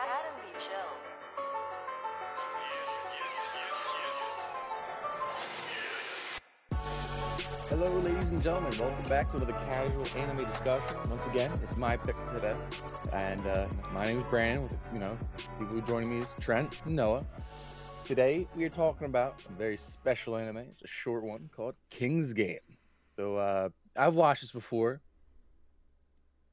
Adam. Hello, ladies and gentlemen. Welcome back to another casual anime discussion. Once again, it's my pick today, and uh, my name is Brandon. With you know, people joining me is Trent and Noah. Today, we are talking about a very special anime. It's a short one called King's Game. So, uh, I've watched this before.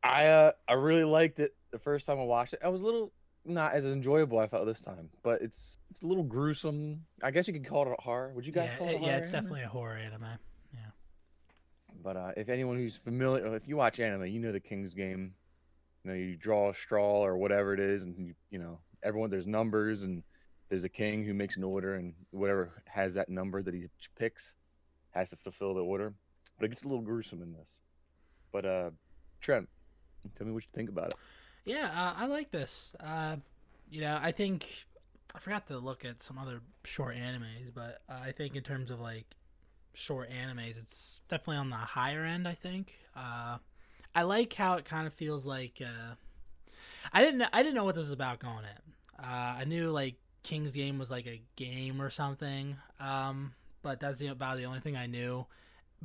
I uh, I really liked it the first time I watched it. I was a little not as enjoyable I felt this time, but it's it's a little gruesome. I guess you could call it a horror. Would you guys yeah, call it? it- yeah, horror it's anime? definitely a horror anime. Yeah. But uh, if anyone who's familiar, if you watch anime, you know the King's Game. You know, you draw a straw or whatever it is, and you, you know everyone. There's numbers, and there's a king who makes an order, and whatever has that number that he picks has to fulfill the order. But it gets a little gruesome in this. But uh, Trent, tell me what you think about it. Yeah, uh, I like this. Uh, you know, I think I forgot to look at some other short animes, but uh, I think in terms of like short animes, it's definitely on the higher end. I think. Uh, I like how it kind of feels like. Uh, I didn't. Know, I didn't know what this was about going in. Uh, I knew like King's Game was like a game or something, um, but that's the, about the only thing I knew.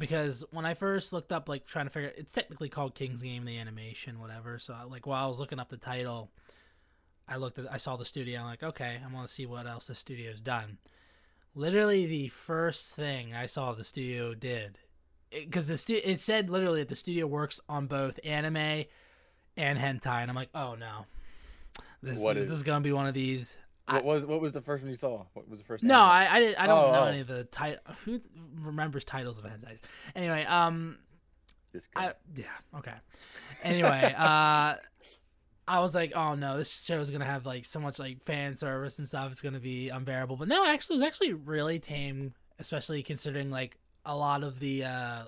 Because when I first looked up, like trying to figure, it's technically called King's Game, the animation, whatever. So like while I was looking up the title, I looked at, I saw the studio. I'm like, okay, I want to see what else the studio's done. Literally, the first thing I saw the studio did, because the stu- it said literally that the studio works on both anime and hentai, and I'm like, oh no, this, What this is- is gonna be one of these. What was what was the first one you saw? What was the first? No. I I, I don't Oh, know oh. any of the title. Who remembers titles of hentai? Anyway, um, This guy. I yeah okay. Anyway, uh, I was like, oh no, this show is gonna have like so much like fan service and stuff. It's gonna be unbearable. But no, actually, it was actually really tame, especially considering like a lot of the uh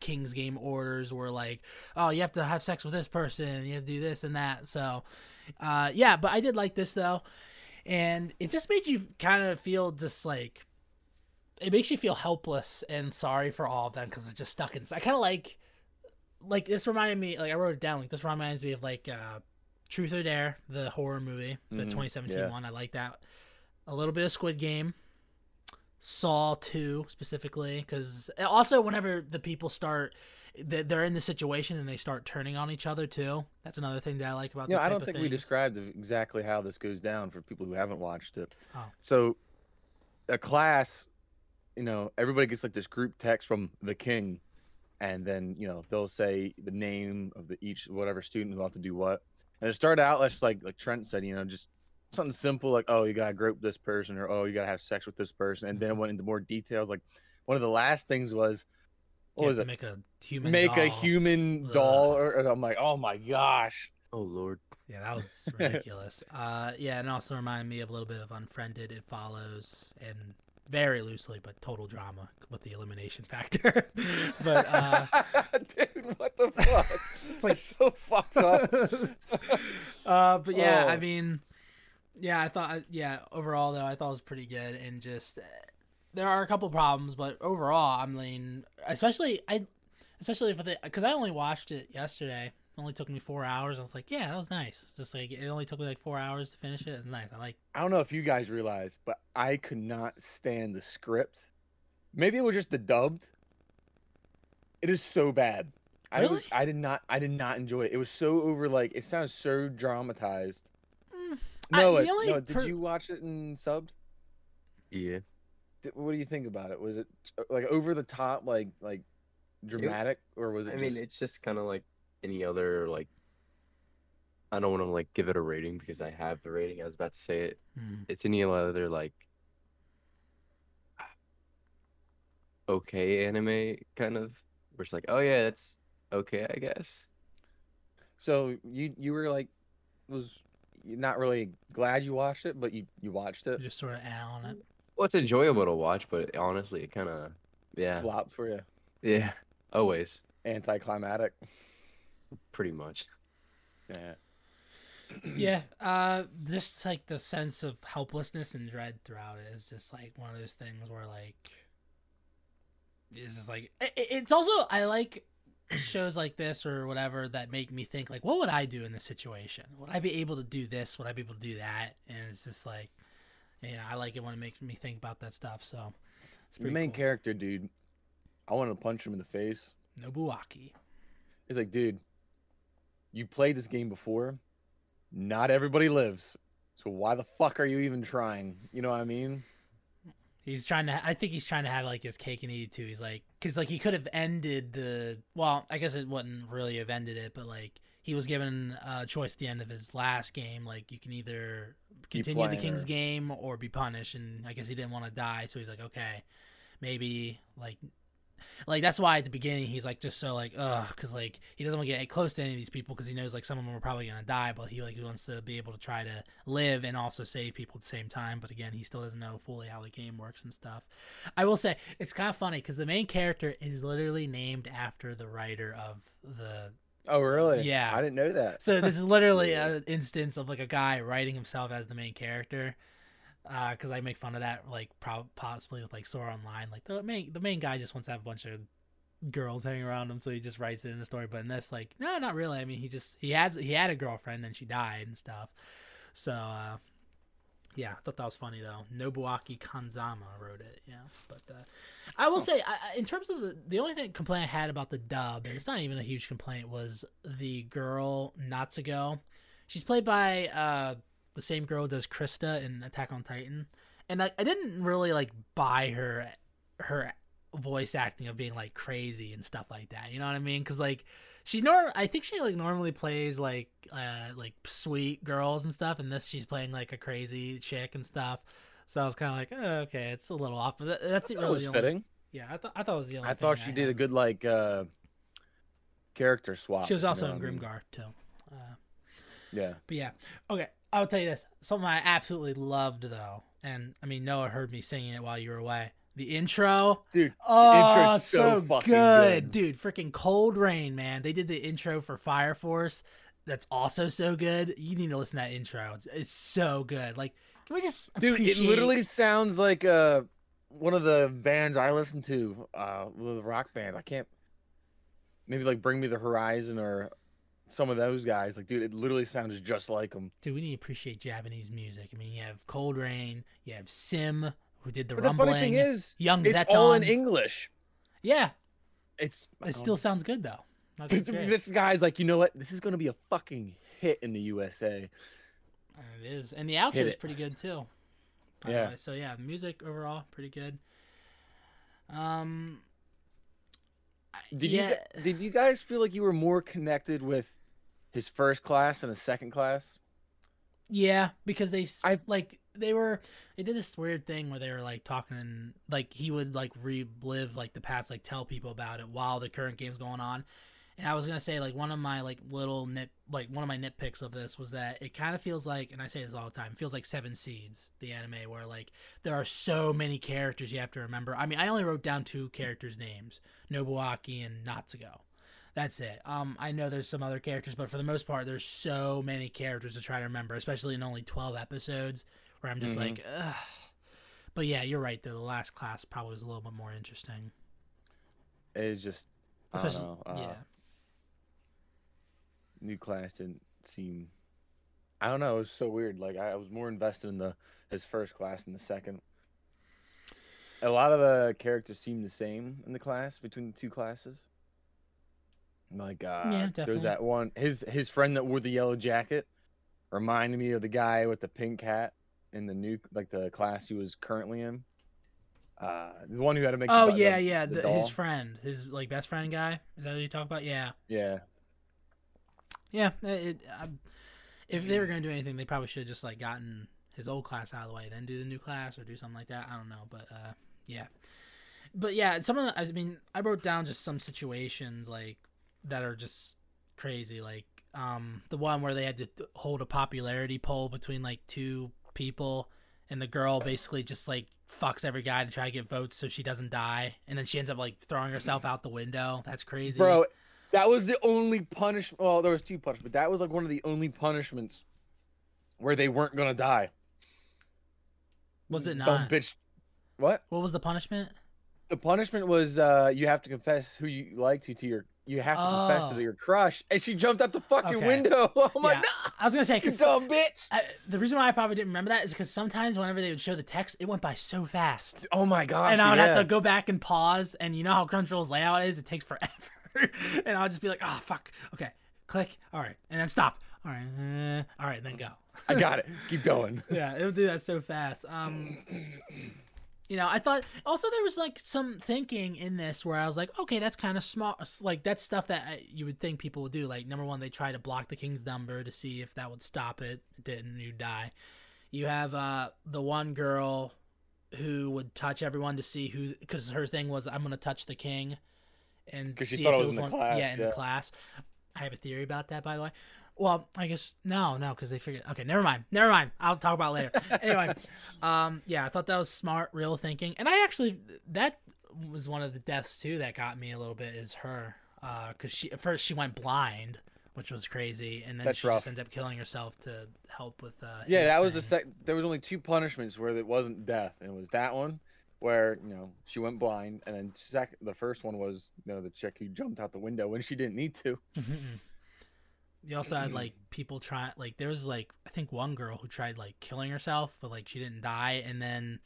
King's Game orders were like, oh, you have to have sex with this person, you have to do this and that. So, uh, yeah, but I did like this though, and it just made you kind of feel just like it makes you feel helpless and sorry for all of them because they're just stuck in. I kind of like like this reminded me like I wrote it down like this reminds me of like uh Truth or Dare the horror movie the Mhm, 2017 yeah. one I like that a little bit of Squid Game Saw 2 specifically cuz also whenever the people start they're in the situation and they start turning on each other too that's another thing that I like about Yeah, I don't think we described exactly how this goes down for people who haven't watched it. Oh. So, a class, you know, everybody gets like this group text from the king, and then you know they'll say the name of the each whatever student who have to do what. And it started out just like like Trent said, you know, just something simple like oh you gotta grope this person or oh you gotta have sex with this person, and then it went into more details. Like one of the last things was what was it? make a human Make a human Ugh. doll, or, and I'm like, oh my gosh. Oh lord. Yeah, that was ridiculous. uh, yeah, and also reminded me of a little bit of Unfriended. It follows, and very loosely, but total drama with the elimination factor. but uh, dude, what the fuck? It's like- so fucked up. uh, but yeah, I Oh. mean, yeah, I thought, yeah, overall though, I thought it was pretty good, and just uh, there are a couple problems, but overall, I'm mean, especially I, especially for the because I only watched it yesterday. It only took me four hours. I was like, yeah, that was nice. Just like it only took me like four hours to finish it. It's nice. I like. I don't know if you guys realize, but I could not stand the script. Maybe it was just the dubbed. It is so bad. I was Really? I did not I did not enjoy it. It was so over like it sounds so dramatized. Mm, No, the only no, did per- you watch it in subbed? Yeah. Th- What do you think about it? Was it like over the top like like dramatic or was it I mean, it's just kind of like any other like. I don't want to like give it a rating because I have the rating. I was about to say it. mm, It's any other like. Okay, anime kind of. Where it's like, oh yeah, that's okay, I guess. So you you were like was not really glad you watched it, but you you watched it. You just sort of out on it. Well, it's enjoyable to watch, but honestly, it kind of, yeah, Flop for you. yeah, always, Anticlimactic. pretty much. Yeah. yeah, uh, just like the sense of helplessness and dread throughout it is just like one of those things where like, it's just like it, it- it's also I like shows like this or whatever that make me think like, what would I do in this situation? Would I be able to do this? Would I be able to do that? And it's just like, know, I like it when it makes me think about that stuff. So it's The pretty main cool. character, dude. I want to punch him in the face. Nobuaki. He's like, dude, you played this game before. Not everybody lives. So why the fuck are you even trying? You know what I mean? He's trying to. I think he's trying to have like his cake and eat it too. He's like, because like he could have ended the. Well, I guess it wouldn't really have ended it, but like he was given a choice at the end of his last game. Like you can either continue the king's or- game or be punished. And I guess he didn't want to die, so he's like, okay, maybe like. Like that's why at the beginning he's like just so like ugh because like he doesn't want to get close to any of these people because he knows like some of them are probably gonna die but he like he wants to be able to try to live and also save people at the same time but again he still doesn't know fully how the game works and stuff I will say it's kind of funny because the main character is literally named after the writer of the. Oh, really? Yeah. I didn't know that. So this is literally Yeah. an instance of like a guy writing himself as the main character. Because I make fun of that, like prob- possibly with like Sora Online, like the main the main guy just wants to have a bunch of girls hanging around him, so he just writes it in the story. But in this, like, no, not really. I mean, he just he has he had a girlfriend, and she died and stuff. So uh, yeah, I thought that was funny though. Nobuaki Kanazawa wrote it. Yeah, but uh, I will say, I, I- in terms of the the only thing complaint I had about the dub, and it's not even a huge complaint, was the girl Natsuko. She's played by uh, the same girl who does Krista in Attack on Titan, and I, I didn't really like buy her her voice acting of being like crazy and stuff like that. You know what I mean? Because like she nor I think she like normally plays like uh like sweet girls and stuff, and this she's playing like a crazy chick and stuff. So I was kind of like, oh, okay, it's a little off, but that, that's That really was the only, fitting. Yeah, I thought I thought it was the only. I thought she did a good like uh character swap. She was you also know in what I mean? Grimgar too. Uh, Yeah. But yeah, okay. I'll tell you this. Something I absolutely loved though, and I mean Noah heard me singing it while you were away. The intro, Dude, oh, intro's so so, fucking good, good. dude. Freaking coldrain, man. They did the intro for Fire Force. That's also so good. You need to listen to that intro. It's so good. Like, can we just dude, it literally sounds like uh one of the bands I listen to, uh the rock band. I can't maybe like Bring Me the Horizon or some of those guys. Like, dude, it literally sounds just like them. Dude, we need to appreciate Japanese music. I mean, you have coldrain, you have SiM, who did the But the rumbling. funny thing is, Young it's all in English. yeah, It's it still sounds good though. That's This, this guy's like, you know what? This is gonna be a fucking hit in the USA. It is, and the outro is pretty good too. Yeah. So yeah, music overall pretty good. Um. Did yeah. you did you guys feel like you were more connected with his first class and his second class? Yeah, because they I like they were they did this weird thing where they were like talking like he would like relive like the past like tell people about it while the current game's going on. And I was gonna say like one of my like little nit like one of my nitpicks of this was that it kind of feels like and I say this all the time feels like Seven Seeds the anime where like there are so many characters you have to remember. I mean I only wrote down two characters' names Nobuaki and Natsuko. That's it. Um, I know there's some other characters, but for the most part, there's so many characters to try to remember, especially in only 12 episodes, where I'm just Mhm. like, ugh. But yeah, you're right. Though the last class probably was a little bit more interesting. It just I don't know. Uh, yeah. New class didn't seem. I don't know. It was so weird. Like I, was more invested in the his first class than the second. A lot of the characters seem the same in the class between the two classes. Like uh, definitely. there's that one. His his friend that wore the yellow jacket reminded me of the guy with the pink hat in the new like the class he was currently in. Uh, the one who had to make. Oh bu- yeah, the- yeah. the The, his friend, his like best friend guy. Is that what you talk about? Yeah, Yeah. yeah. It, I, if they were gonna do anything, they probably should have just like gotten his old class out of the way, then do the new class or do something like that. I don't know, but uh, yeah. But yeah, some of the, I mean, I wrote down just some situations like that are just crazy, like um the one where they had to hold a popularity poll between like two people, and the girl basically just like fucks every guy to try to get votes so she doesn't die, and then she ends up like throwing herself out the window. That's crazy, Bro, that was the only punishment. Well, there was two punishments, but that was like one of the only punishments where they weren't gonna die. Was it Dumb not? bitch. What? What was the punishment? The punishment was uh, you have to confess who you like to to your you have to confess Oh. to your crush, and she jumped out the fucking Okay. window. I'm like, Yeah. nah, I was gonna say you because dumb bitch. the reason why I probably didn't remember that is because sometimes whenever they would show the text, it went by so fast, Oh my gosh. and I would yeah. have to go back and pause. And you know how Crunchyroll's layout is; it takes forever. and I'll just be like, "Oh fuck, okay, click, all right, and then stop, all right, uh, all right, then go." I got it. Keep going. yeah, it would do that so fast. Um, you know, I thought also there was like some thinking in this where I was like, okay, that's kind of smart. Like that's stuff that I, you would think people would do. Like number one, they try to block the king's number to see if that would stop it. It didn't. You die. You have uh the one girl who would touch everyone to see who because her thing was I'm gonna touch the king and 'Cause she thought it was in the class, yeah in yeah. the class. I have a theory about that, by the way. Well, I guess no, no, because they figured. Okay, never mind, never mind. I'll talk about it later. anyway, um, yeah, I thought that was smart, real thinking, and I actually that was one of the deaths too that got me a little bit is her, because she at first she went blind, which was crazy, and then That's she rough. just ended up killing herself to help with. Uh, Yeah, that was the thing. sec. There was only two punishments where it wasn't death, and it was that one where you know she went blind, and then sec. The first one was you know the chick who jumped out the window when she didn't need to. You also had mm-hmm. like people try like there was like I think one girl who tried like killing herself, but like she didn't die, and then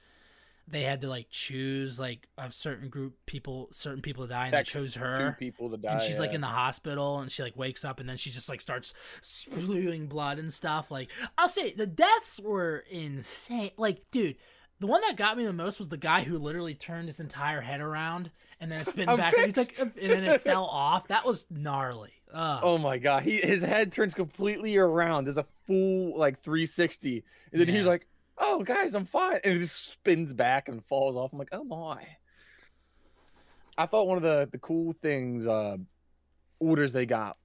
they had to like choose like a certain group people, certain people to die, and they chose her. people to die. And she's like in the hospital, and she like wakes up, and then she just like starts spewing blood and stuff. Like I'll say, the deaths were insane. Like, dude, the one that got me the most was the guy who literally turned his entire head around and then it spin I'm back, and he's like, and then it fell off. That was gnarly. Ugh. Oh my god, he his head turns completely around. There's a full like 360, and then Yeah. he's like, "Oh guys, I'm fine," and it just spins back and falls off. I'm like, "Oh my!" I thought one of the the cool things uh orders they got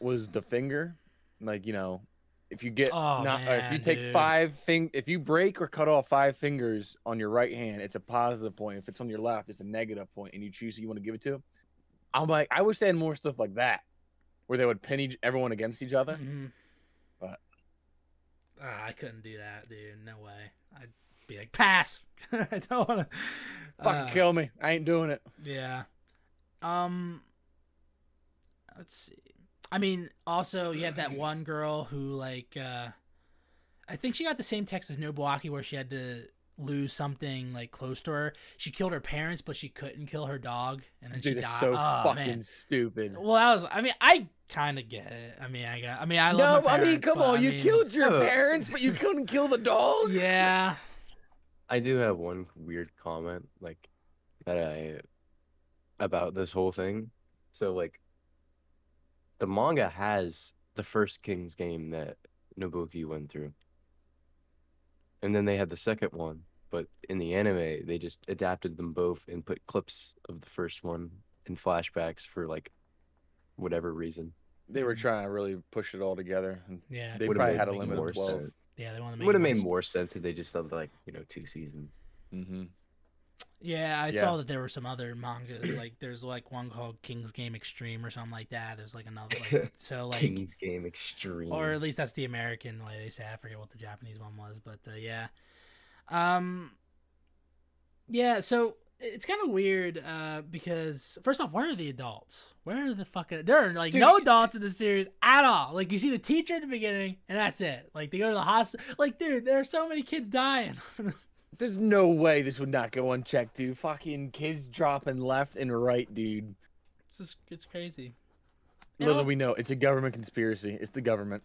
was the finger, like you know, if you get Oh, not or if you take dude. five fing if you break or cut off five fingers on your right hand, it's a positive point. If it's on your left, it's a negative point, and you choose who you want to give it to. I'm like, I wish they had more stuff like that, where they would pin each, everyone against each other. Mhm. But- Ah, I couldn't do that, dude. No way. I'd be like, pass. I don't want to. Fucking kill me. I ain't doing it. Yeah. Um. Let's see. I mean, also you have that one girl who like, uh I think she got the same text as Nobuaki where she had to lose something like close to her. She killed her parents, but she couldn't kill her dog, and then Dude, she it's died. so oh, fucking man. stupid. Well, that was. I mean, I kind of get it. I mean, I got. I mean, I no, love my I mean, come on. I you mean, killed your Yeah. parents, but you couldn't kill the dog. Yeah. I do have one weird comment, like that I about this whole thing. So like the manga has the first King's game that Nobuaki went through. And then they had the second one, but in the anime they just adapted them both and put clips of the first one in flashbacks for like whatever reason. They were trying to really push it all together. Yeah. They probably had a limit of 12. sense. Yeah. They want to make. would have made more more sense if they just did like, you know, two seasons. Mm-hmm. Yeah, I Yeah. saw that there were some other mangas. Like, there's like one called King's Game Extreme or something like that. There's like another. Like, so like, King's Game Extreme. or at least that's the American way they say. I forget what the Japanese one was, but uh, yeah. Um. Yeah, so it's kind of weird uh, because first off, where are the adults? Where are the fucking? There are like Dude, no adults in the series at all. Like you see the teacher at the beginning, and that's it. Like they go to the hospital. Like, dude, there are so many kids dying. There's no way this would not go unchecked, dude. Fucking kids dropping left and right, dude. it's just it's crazy. Little also- we know, it's a government conspiracy. It's the government.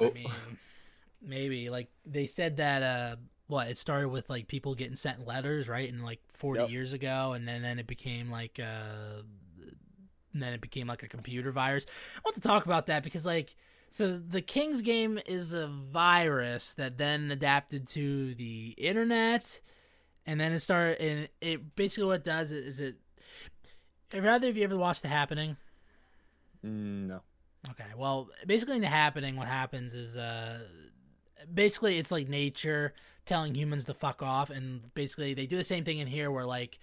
I Oh. mean, maybe like they said that uh what it started with like people getting sent letters right and like 40 Yep. years ago and then then it became like uh and then it became like a computer virus. I want to talk about that because like so the King's game is a virus that then adapted to the internet and then it started and it basically what it does is it have either of you ever watched The Happening? Mm, no. Okay, well, basically in the happening, what happens is, uh, basically it's like nature telling humans to fuck off, and basically they do the same thing in here, where like,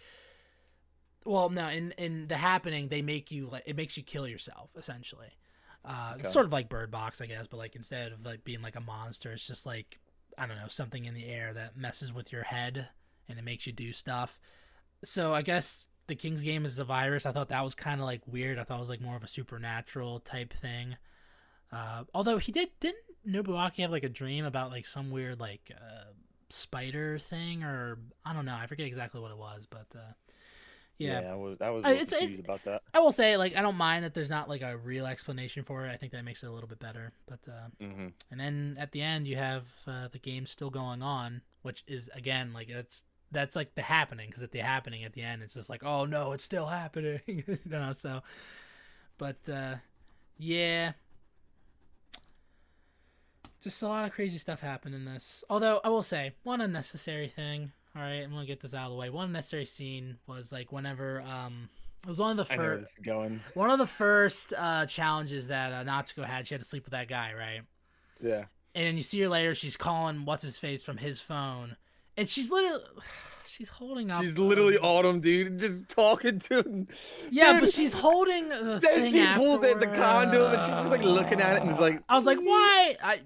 well, no, in in the happening they make you like it makes you kill yourself essentially. Uh, Okay. sort of like Bird Box, I guess, but like instead of like being like a monster, it's just like I don't know something in the air that messes with your head and it makes you do stuff. So I guess the King's Game is a virus. I thought that was kind of like weird. I thought it was like more of a supernatural type thing. Uh, although he did didn't Nobuaki have like a dream about like some weird like uh, spider thing or I don't know. I forget exactly what it was, but uh, yeah. I was I was little it's- it- confused about that. I will say like I don't mind that there's not like a real explanation for it. I think that makes it a little bit better. But uh, Mm-hmm. and then at the end you have uh, the game still going on, which is again like that's that's like the happening because at the happening at the end it's just like oh no it's still happening you know so but uh yeah just a lot of crazy stuff happened in this. Although i will say one unnecessary thing. All right i'm gonna get this out of the way. One unnecessary scene was like whenever um it was one of the first going. one of the first uh challenges that uh, natsuko had she had to sleep with that guy right? Yeah. and then you see her later she's calling what's his face from his phone and she's literally she's holding up She's literally um, Autumn, dude, just talking to him. yeah Dude, but she's holding the Then she pulls it the afterward. condom and she's just like looking at it and it's like i was like why i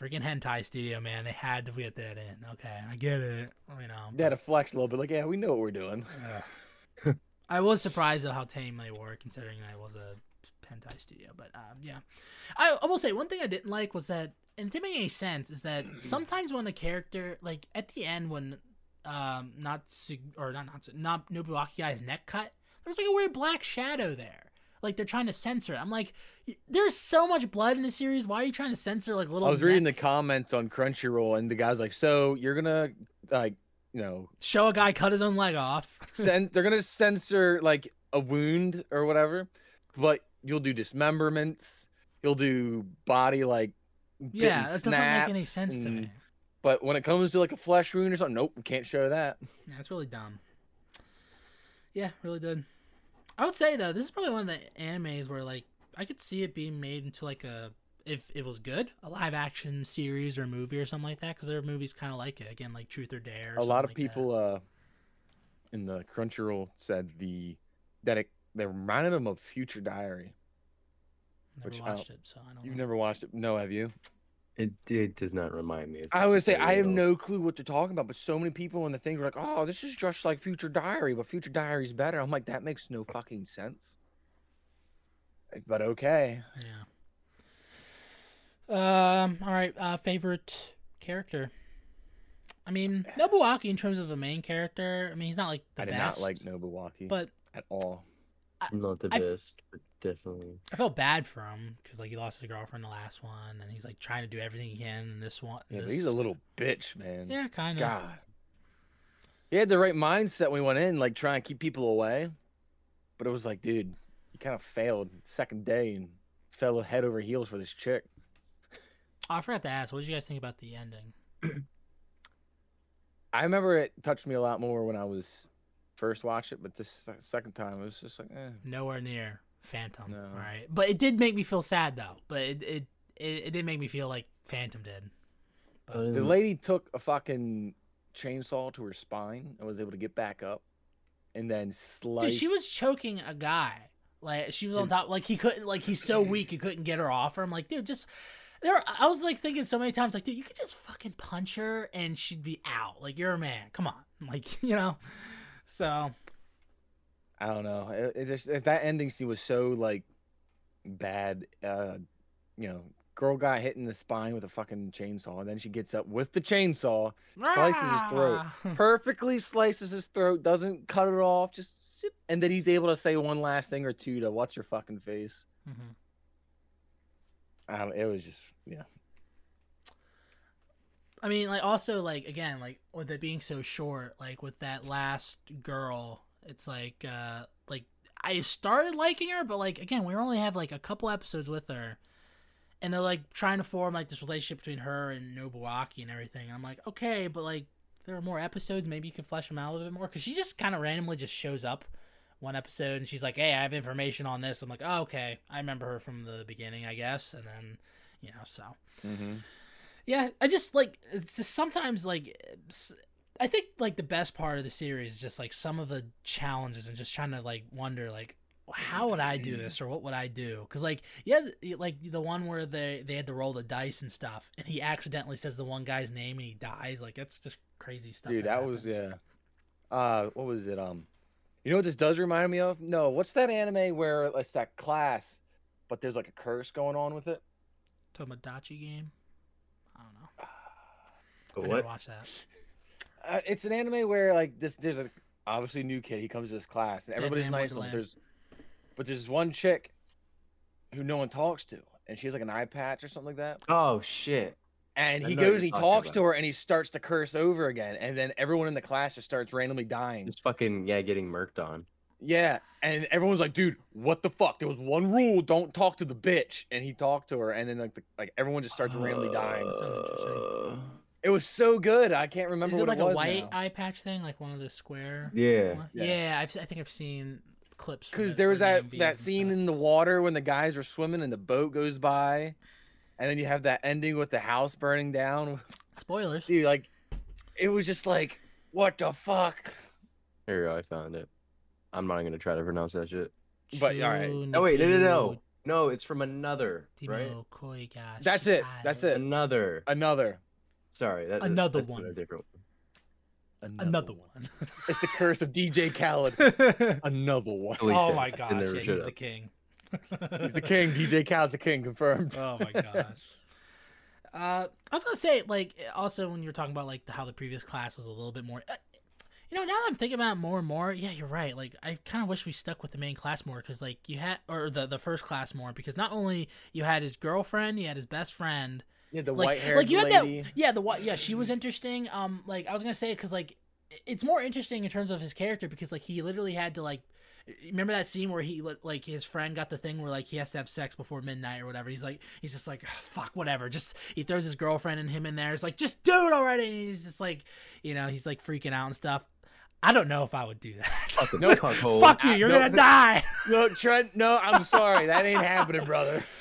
freaking hentai studio man they had to get that in okay i get it you know They had to flex a little bit, like, yeah, we know what we're doing. I was surprised at how tame they were, considering I was a hentai studio. But um, yeah, I, I will say one thing I didn't like was that, and it didn't make any sense, is that sometimes when the character, like at the end, when um, not or not not not Nobuaki guy's neck cut, there was like a weird black shadow there. Like they're trying to censor it. I'm like, there's so much blood in the series. Why are you trying to censor like little? I was reading the comments on Crunchyroll and the guy's like, so you're gonna like, you know, show a guy cut his own leg off. cen- they're gonna censor like a wound or whatever, but you'll do dismemberments, you'll do body like yeah, that doesn't make any sense to me. But when it comes to like a flesh wound or something, nope, we can't show that. Yeah, it's really dumb. Yeah, really did. I would say though, this is probably one of the animes where like I could see it being made into like a if it was good, a live action series or movie or something like that. Because there are movies kind of like it. Again, like Truth or Dare. Or a lot of like people uh in the Crunchyroll said the that it they reminded them of Future Diary. That. Never which watched it, so I don't. You've know. never watched it? No, have you? It, it does not remind me. Of I would say I have no clue what they're talking about, but so many people in the thing were like, "Oh, this is just like Future Diary, but Future Diary's better." I'm like, that makes no fucking sense. But okay, Yeah. Um. All right. Uh. Favorite character. I mean, Nobuaki in terms of a main character. I mean, he's not like the I did best, not like Nobuaki but at all. Not the I- best, but definitely. I felt bad for him because like he lost his girlfriend the last one, and he's like trying to do everything he can in this one. Yeah, this- he's a little bitch, man. yeah, kind of. God. He had the right mindset when he went in, like trying to keep people away. But it was like, dude, you kind of failed second day and fell head over heels for this chick. Oh, I forgot to ask. What did you guys think about the ending? I remember it touched me a lot more when I was first watched it, but this second time it was just like, eh. Nowhere near Phantom. No. Right, but it did make me feel sad though. But it it it, it did make me feel like Phantom did. But The lady took a fucking chainsaw to her spine and was able to get back up, and then slice. dude, she was choking a guy. Like she was on top. Like he couldn't. Like he's so weak he couldn't get her off her. I'm like, dude, just. There, I was like thinking so many times, like, dude, you could just fucking punch her and she'd be out. Like, you're a man. Come on, like, you know. So I don't know. It, it that ending scene was so like bad. Uh, you know, girl got hit in the spine with a fucking chainsaw, and then she gets up with the chainsaw, slices his throat, Ah. perfectly slices his throat, doesn't cut it off, just zip, and then he's able to say one last thing or two to "What's your fucking face?" Mhm. I don't, it was just yeah. I mean, like also like again, like with it being so short, like with that last girl, it's like uh like I started liking her, but like again, we only have like a couple episodes with her. And they're like trying to form like this relationship between her and Nobuaki and everything. I'm like, okay, but like there are more episodes, maybe you can flesh them out a little bit more. Cause she just kind of randomly just shows up one episode and she's like, hey, I have information on this. I'm like, oh, okay, I remember her from the beginning, I guess. And then, you know, so Mm-hmm. yeah, I just like it's just sometimes like I think like the best part of the series is just like some of the challenges and just trying to like wonder like how would I do this or what would I do? Because like yeah, like the one where they they had to roll the dice and stuff, and he accidentally says the one guy's name and he dies. Like that's just crazy stuff. Dude, that was yeah. Uh, what was it? Um, You know what this does remind me of? No, what's that anime where it's that class, but there's like a curse going on with it? Tomodachi game. I don't know. But I what? never watched that. Uh, it's an anime where like this there's a obviously new kid he comes to this class and Dead everybody's nice to him. Wonderland. There's but there's one chick who no one talks to and she has like an eye patch or something like that. Oh shit. And I he goes and he talks to her and he starts to curse over again and then everyone in the class just starts randomly dying. Just fucking yeah, getting murked on. Yeah, and everyone's like, "Dude, what the fuck? There was one rule: don't talk to the bitch." And he talked to her, and then like the, like everyone just starts randomly dying. Sounds interesting. It was so good. I can't remember Is it what like it a white now. eye patch thing, like one of the square? Yeah. one? Yeah. Yeah, I've, si think I've seen clips. Because it there was that main that scene stuff. in the water when the guys were swimming and the boat goes by, and then you have that ending with the house burning down. Spoilers. Dude, like, it was just like, what the fuck? Here we go, I found it. I'm not gonna try to pronounce that shit. But, all right. Oh wait, no no no. No, it's from another, right? That's it, that's it. Another. Another, Sorry, that, Another that's one. A different one. Another one. It's the curse of DJ Khaled. Another one. Oh my I gosh, yeah, he's should've. the king. He's the king. DJ Khaled's the king. Confirmed. Oh my gosh. Uh, I was gonna say, like, also when you were talking about like the, how the previous class was a little bit more, uh, you know, now that I'm thinking about it more and more, yeah, you're right. Like, I kind of wish we stuck with the main class more because, like, you had or the the first class more because not only you had his girlfriend, you had his best friend, Yeah, the like, white haired like you had lady. that, yeah, the white, yeah, she was interesting. Um, like I was gonna say because like it's more interesting in terms of his character because like he literally had to like remember that scene where he like his friend got the thing where like he has to have sex before midnight or whatever he's like he's just like "Ugh, fuck whatever just he throws his girlfriend and him in there it's like just do it already and he's just like you know he's like freaking out and stuff i don't know if i would do that No, fuck you you're no. gonna die Look, Trent. No, I'm sorry. That ain't happening, brother.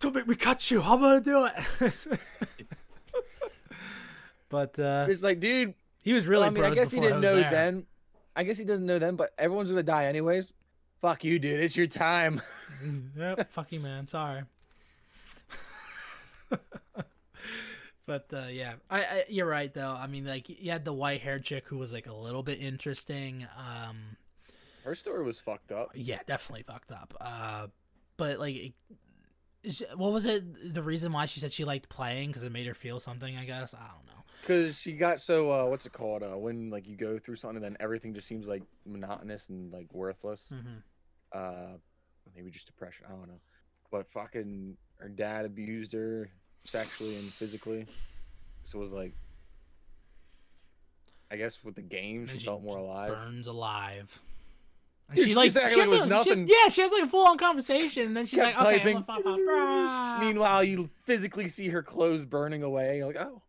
don't make me cut you i'm gonna do it but uh It's like, dude. he was Well, really I mean, I guess he didn't know there. then. I guess he doesn't know then, but everyone's gonna die anyways. Fuck you, dude. It's your time. yep, fuck you, man. Sorry. but uh, yeah, I, I you're right though. I mean, like you had the white haired chick who was like a little bit interesting. Um, Her story was fucked up yeah, definitely fucked up. Uh, but like, is- what was it? The reason why she said she liked playing because it made her feel something. I guess I don't know. because she got so uh, what's it called? Uh, when like you go through something, and then everything just seems like monotonous and like worthless. hmm Uh, maybe just depression. I don't know. But fucking, her dad abused her sexually and physically. So it was like, I guess with the game, she she felt more alive. Burns alive. And Dude, she like she has a, she- nothing. yeah she has like a full on conversation and then she's Kept like okay typing. I'm gonna fuck off. Brah. Meanwhile, you physically see her clothes burning away. You're like, oh,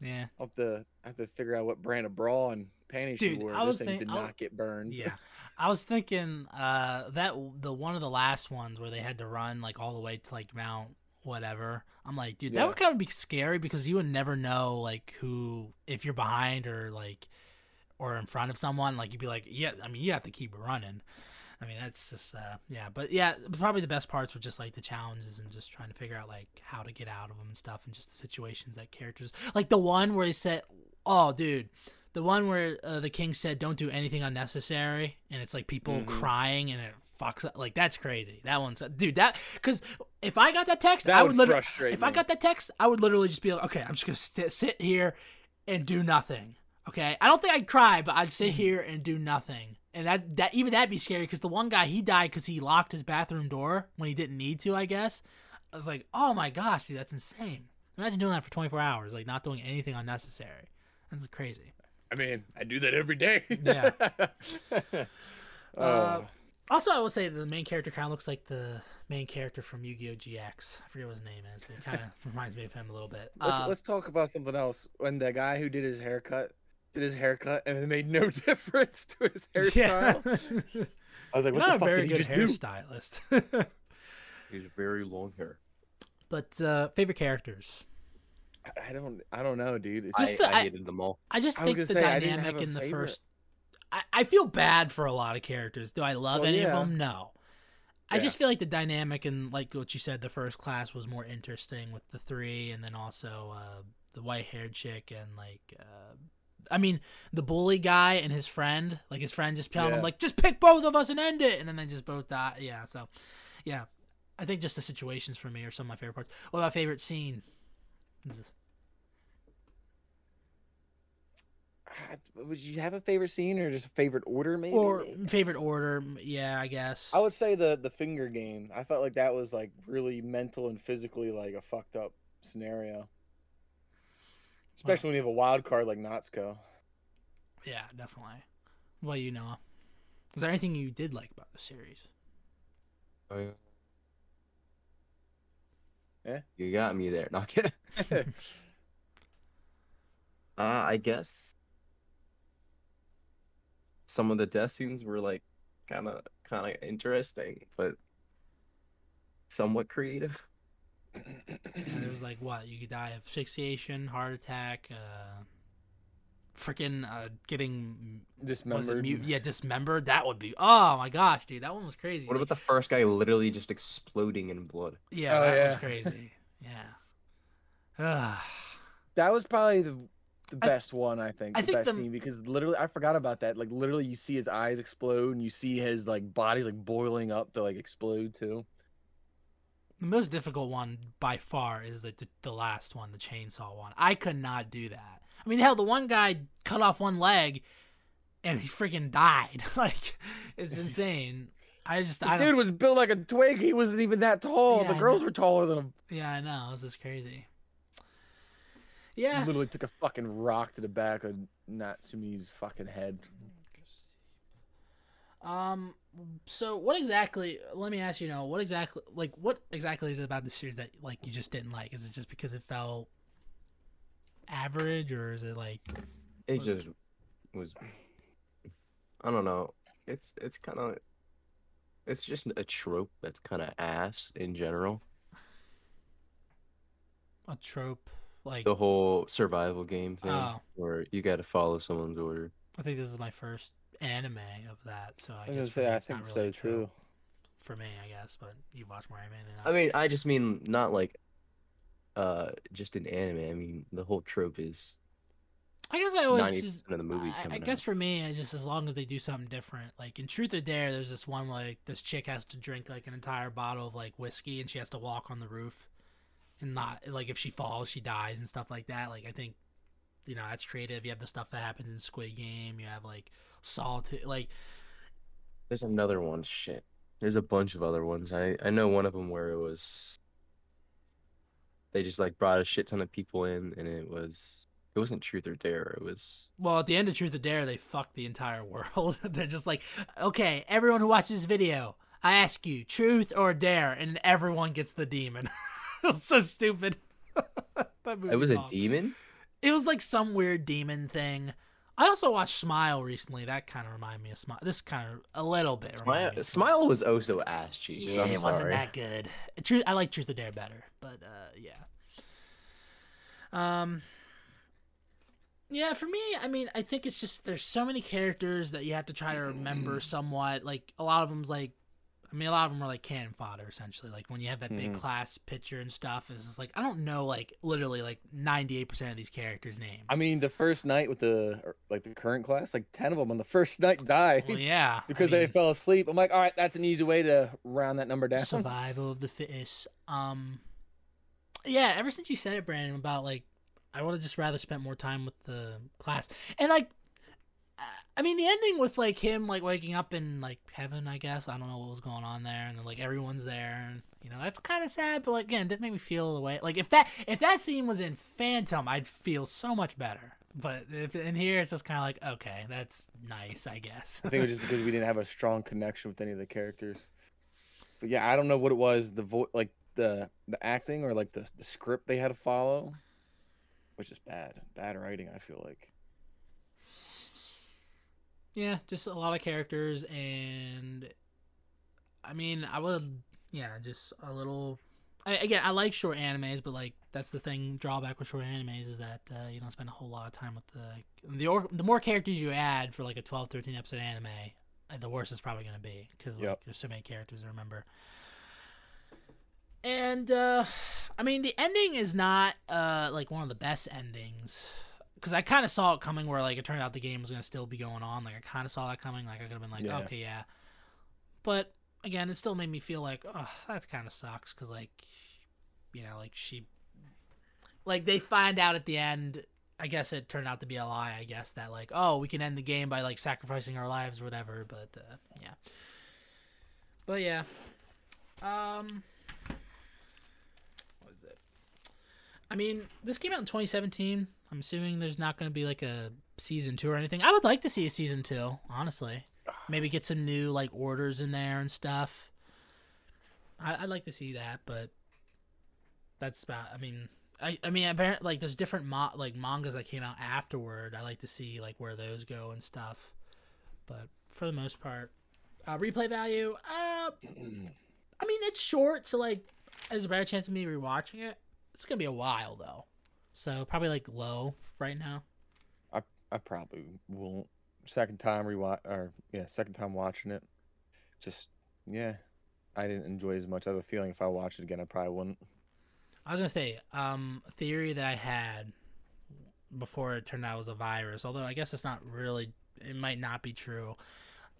yeah I'll have to I have to figure out what brand of bra and panties she Dude, wore. I this was thing think- did I- not get burned. Yeah. I was thinking uh that the one of the last ones where they had to run like all the way to like Mount whatever. I'm like, dude, Yeah. that would kind of be scary because you would never know like who if you're behind or like or in front of someone, like you'd be like, yeah, I mean, you have to keep running. I mean, that's just uh yeah, but yeah, probably the best parts were just like the challenges and just trying to figure out like how to get out of them and stuff and just the situations that characters like the one where he said, "Oh, dude, the one where uh, the king said don't do anything unnecessary and it's like people Mhm. crying and it fucks up like that's crazy that one's dude that because if i got that text That i would would literally if i got that text i would literally just be like okay i'm just gonna sit here and do nothing okay i don't think i'd cry but i'd sit here and do nothing and that that even that'd be scary because the one guy he died because he locked his bathroom door when he didn't need to i guess i was like oh my gosh dude that's insane imagine doing that for 24 hours like not doing anything unnecessary that's crazy I mean, I do that every day. Yeah. uh, Uh, Also, I will say the main character kind of looks like the main character from Yu-Gi-Oh! GX. I forget what his name is, but it kind of reminds me of him a little bit. let's Uh, let's talk about something else. When the guy who did his haircut did his haircut and it made no difference to his yeah. hairstyle. I was like, what not the a fuck very did he good just do? hairstylist. He's very long hair. but uh, favorite characters. I- I don't I don't know, dude. It's Just I, the- I I- hated them all. I just I think the gonna say, I didn't dynamic have a in the favorite. first. I, I feel bad for a lot of characters. Do I love Well, any yeah. of them? No. I just feel like the dynamic and like what you said, the first class was more interesting with the three, and then also uh, the white haired chick and like uh, I mean, the bully guy and his friend, like his friend just telling him like, just pick both of us and end it, and then they just both die. Yeah, so yeah, I think just the situations for me are some of my favorite parts. What about favorite scene? Ah, Would you have a favorite scene or just a favorite order, maybe? Or favorite order? Yeah, I guess. I would say the the finger game. I felt like that was like really mental and physically like a fucked up scenario. Especially when you have a wild card like Natsuko. Yeah, definitely. Well, you know, is there anything you did like about the series? Oh, yeah. Yeah? You got me there. Not kidding. Uh, I guess some of the death scenes were like kind of kind of interesting, but somewhat creative. And it was like what you could die of asphyxiation, heart attack, uh, freaking uh, getting was it Dismembered. mute? Yeah, dismembered. That would be. Oh my gosh, dude, that one was crazy. What It's about the first guy literally just exploding in blood? Yeah, Oh, that was crazy. Yeah. That was probably the the I- best one, I think. I the think best the- scene because literally I forgot about that. Like literally you see his eyes explode and you see his like body's like boiling up to like explode too. The most difficult one by far is the, the last one, the chainsaw one. I could not do that. I mean, hell, the one guy cut off one leg, and he freaking died. like, it's insane. I just, The I dude was built like a twig. He wasn't even that tall. Yeah, the girls were taller than him. Yeah, I know. This is crazy. He Yeah. literally took a fucking rock to the back of Natsumi's fucking head. Um. So, what exactly? Let me ask you. Know what exactly? Like, what exactly is it about the series that like you just didn't like? Is it just because it felt average, or is it like? It just was. I don't know. It's it's kind of. It's just a trope that's kind of ass in general. a trope like The whole survival game thing, Oh. where you got to follow someone's order. I think this is my first anime of that, so I, I guess gonna say I think not so really a too. for me, I guess. But you watch more anime than I. I mean, I just mean not like, uh, just in anime. I mean, the whole trope is I guess I always just. of the movies I, I guess out. for me, I just as long as they do something different. Like in Truth or Dare, there's this one like this chick has to drink like an entire bottle of like whiskey, and she has to walk on the roof, and not like if she falls, she dies and stuff like that. Like I think, you know, that's creative. You have the stuff that happens in Squid Game. You have like Solitude. Like There's another one. Shit. There's a bunch of other ones. I I know one of them where it was. They just like brought a shit ton of people in, and it was. It wasn't truth or dare. It was. Well, at the end of Truth or Dare, they fucked the entire world. They're just like, okay, everyone who watches this video, I ask you, truth or dare, and everyone gets the demon. it's so stupid. that It was a demon. It was like some weird demon thing. I also watched Smile recently. That kind of reminded me of Smile. This kind of a little bit. Smile. me of Smile was oh so ass cheeks. Yeah, I'm it wasn't that good. Truth, I like Truth or Dare better, but uh, yeah. Um. Yeah, for me, I mean, I think it's just there's so many characters that you have to try to remember somewhat. Like a lot of them's like, I mean, a lot of them are like cannon fodder essentially. Like when you have that big Mhm. class picture and stuff, it's just like I don't know, like literally like 98 percent of these characters' names. I mean, the first night with the like the current class, like ten of them on the first night died well, yeah, I because they fell asleep. I'm like, all right, that's an easy way to round that number down. survival of the fittest. Um, yeah. Ever since you said it, Brandon, about like I would have just rather spent more time with the class, and like, I mean, the ending with like him like waking up in like heaven. I guess I don't know what was going on there, and then like everyone's there, and you know that's kind of sad. But like again, it didn't make me feel the way like if that if that scene was in Phantom, I'd feel so much better. But if in here, it's just kind of like okay, that's nice, I guess. I think it was just because we didn't have a strong connection with any of the characters. But yeah, I don't know what it was. The vo- like the the acting or like the the script they had to follow, which is bad. Bad writing. I feel like. Yeah, just a lot of characters, and I mean, I would, yeah, just a little. I, again, I like short animes, but like that's the thing drawback with short animes is that uh, you don't spend a whole lot of time with the the or, the more characters you add for like a 12, 13 episode anime, uh, the worse it's probably gonna be because like Yep. there's so many characters to remember. And uh I mean, the ending is not uh like one of the best endings because I kind of saw it coming where like it turned out the game was gonna still be going on. Like I kind of saw that coming. Like I could have been like, Yeah. okay, yeah. But again, it still made me feel like, oh, that kind of sucks. Because like, you know, like she, like they find out at the end. I guess it turned out to be a lie. I guess that like, oh, we can end the game by like sacrificing our lives or whatever. But uh, yeah. But yeah. Um. What is it? I mean, this came out in 2017. I'm assuming there's not going to be like a season two or anything. I would like to see a season two, honestly. Maybe get some new like orders in there and stuff. I, I'd like to see that, but that's about. I mean, I I mean, apparently, like there's different mo- like mangas that came out afterward. I like to see like where those go and stuff. But for the most part, uh, replay value. Uh, I mean, it's short, so like, there's a better chance of me rewatching it. It's gonna be a while though, so probably like low right now. I I probably won't. Second time rewatch or yeah, second time watching it. Just yeah, I didn't enjoy it as much. I have a feeling if I watch it again, I probably wouldn't. I was gonna say, um, theory that I had before it turned out it was a virus, although I guess it's not really. It might not be true.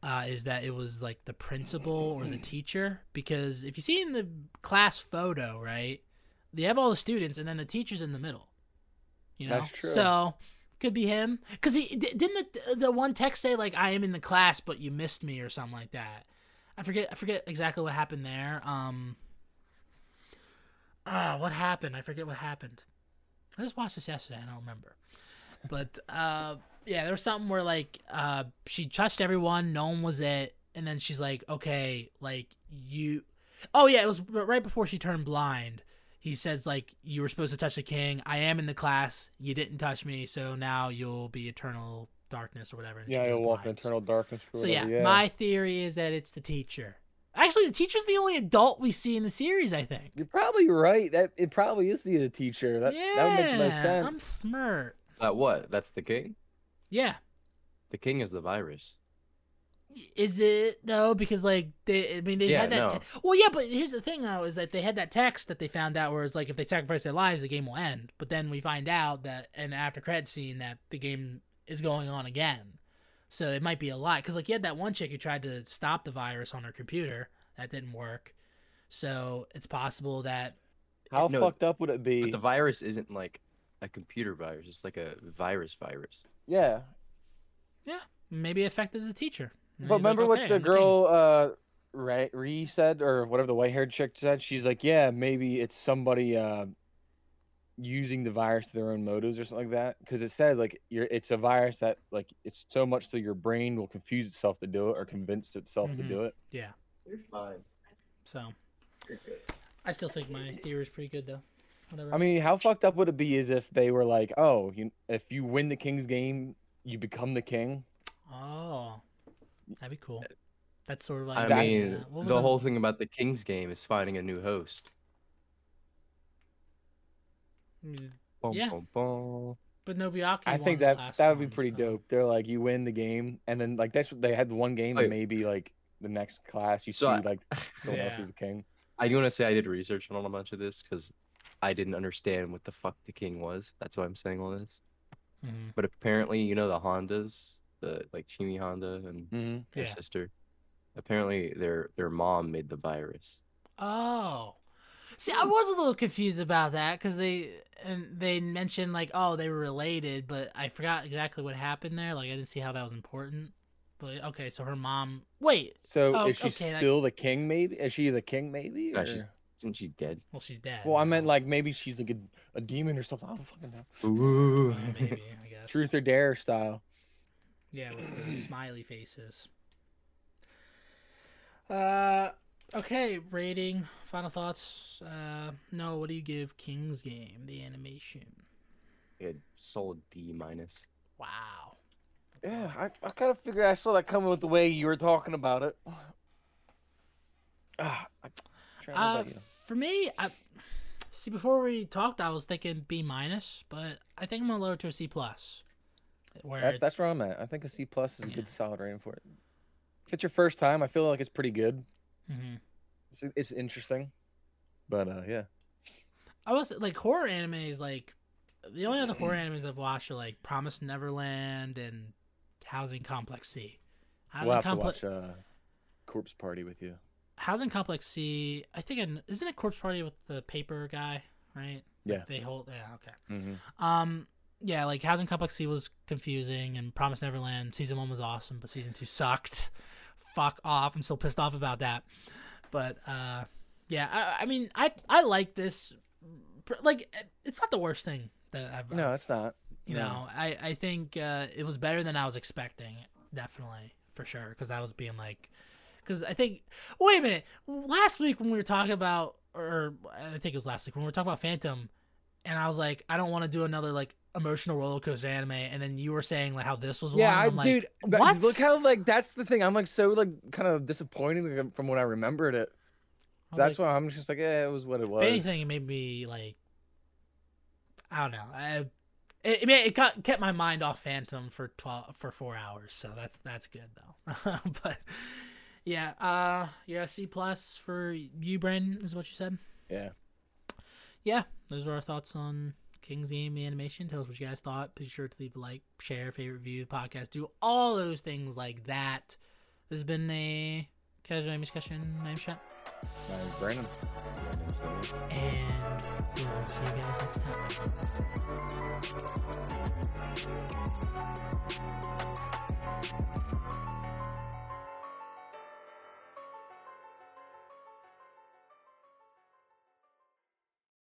Uh, is that it was like the principal or the teacher? Because if you see in the class photo, right, they have all the students and then the teacher's in the middle. You know, That's true. so could be him. Because he didn't the, the one text say like I am in the class, but you missed me or something like that. I forget. I forget exactly what happened there. Um. Ah, what happened? I forget what happened. I just watched this yesterday. I don't remember. But uh, yeah, there was something where like uh, she touched everyone. No one was it, and then she's like, "Okay, like you." Oh yeah, it was right before she turned blind. He says like, "You were supposed to touch the king. I am in the class. You didn't touch me, so now you'll be eternal darkness or whatever." and Yeah, goes you'll walk in eternal darkness. Or So yeah, whatever, my theory is that it's the teacher. Actually, the teacher's the only adult we see in the series. I think. You're probably right. That it probably is the, the teacher. That yeah, that would make the most I'm smart. That what? That's the king. Yeah. The king is the virus. Is it though? Because like they, I mean, they Yeah, had that. no. te- well, yeah, but here's the thing though: is that they had that text that they found out where it's like if they sacrifice their lives, the game will end. But then we find out that in the after credit scene that the game is going on again. So it might be a lot because like you had that one chick who tried to stop the virus on her computer that didn't work. So it's possible that How No, fucked up would it be? But the virus isn't like a computer virus. It's like a virus virus. yeah, Yeah, maybe affected the teacher. And but he's like, remember "Okay, what the I'm king." girl uh Ray, Ree said, or whatever the white-haired chick said. She's like, yeah, maybe it's somebody uh using the virus to their own motives or something like that. Because it said like you're, it's a virus that like it's so much that your brain will confuse itself to do it or convince itself Mhm. to do it. Yeah. You're fine. So I still think my theory is pretty good though. Whatever. I mean, how fucked up would it be is if they were like, oh, you, if you win the king's game, you become the king. Oh, that'd be cool. That's sort of like I That- mean, uh, what was the it? whole thing about the king's game is finding a new host. Mm, Bum, Yeah. bum, bum. But Nobuaki. I won think that last that would be pretty so- dope. They're like, you win the game, and then like that's what they had one game, Wait. and maybe like the next class you So see I- like someone else is a king. I do want to say I did research on a bunch of this because I didn't understand what the fuck the king was. That's why I'm saying all this. Mhm. But apparently, you know the Hondas, the like Chiemi Honda and Mm-hmm. their Yeah. sister. Apparently, their their mom made the virus. Oh, see, I was a little confused about that because they and they mentioned like, oh, they were related, but I forgot exactly what happened there. Like, I didn't see how that was important. But okay, so her mom. Wait, So Oh, is she okay, that- still the king? Maybe is she the king? Maybe. No, she's- or- Isn't she dead? well, she's dead. Well, I meant like maybe she's like a, a demon or something. I don't fucking know. Ooh. Maybe I guess. Truth or dare style. Yeah, with the smiley faces. Uh, okay. Rating. Final thoughts. Uh, no. What do you give King's Game? The animation. Yeah, solid D minus. Wow. Yeah, I, I kind of figured I saw that coming with the way you were talking about it. Ah, I, Uh, let you know. for me, I see. Before we talked, I was thinking B minus, but I think I'm gonna lower it to a C plus. Where That's that's where I'm at. I think a C plus is a Yeah. good solid rating for it. If it's your first time, I feel like it's pretty good. Mhm. It's, it's interesting, but uh, yeah. I was like horror anime is like the only other horror animes I've watched are like Promise Neverland and Housing Complex C. Housing we'll have to Complex watch uh, Corpse Party with you. Housing Complex C. I think I, isn't it Corpse Party with the paper guy, right? Yeah. They hold. Yeah. Okay. Mm-hmm. Um. Yeah, like Housing Complex C was confusing, and Promise Neverland season one was awesome, but season two sucked. Fuck off! I'm still pissed off about that. But uh, yeah, I, I mean, I I like this. Like, it's not the worst thing that I've. No, it's not. you no. know, I I think uh, it was better than I was expecting. Definitely, for sure, because I was being like, because I think. Wait a minute. Last week when we were talking about, or I think it was last week when we were talking about Phantom, and I was like, I don't want to do another like emotional roller coaster anime, and then you were saying like how this was Yeah, one. I'm like, dude. what? Look how like that's the thing. I'm like so like kind of disappointed from when I remembered it. That's like, why I'm just like, yeah, it was what it was. If anything, it made me like, I don't know. I, it, it, it got, kept my mind off Phantom for twelve for four hours, so that's that's good though. but yeah, uh, yeah, C plus for you, Brandon, is what you said. Yeah. Yeah, those are our thoughts on King's Game Animation. Tell us what you guys thought. Be sure to leave a like, share, favorite view, podcast, do all those things like that. This has been a casual game discussion. I'm Shot. I'm Brandon. And we'll see you guys next time.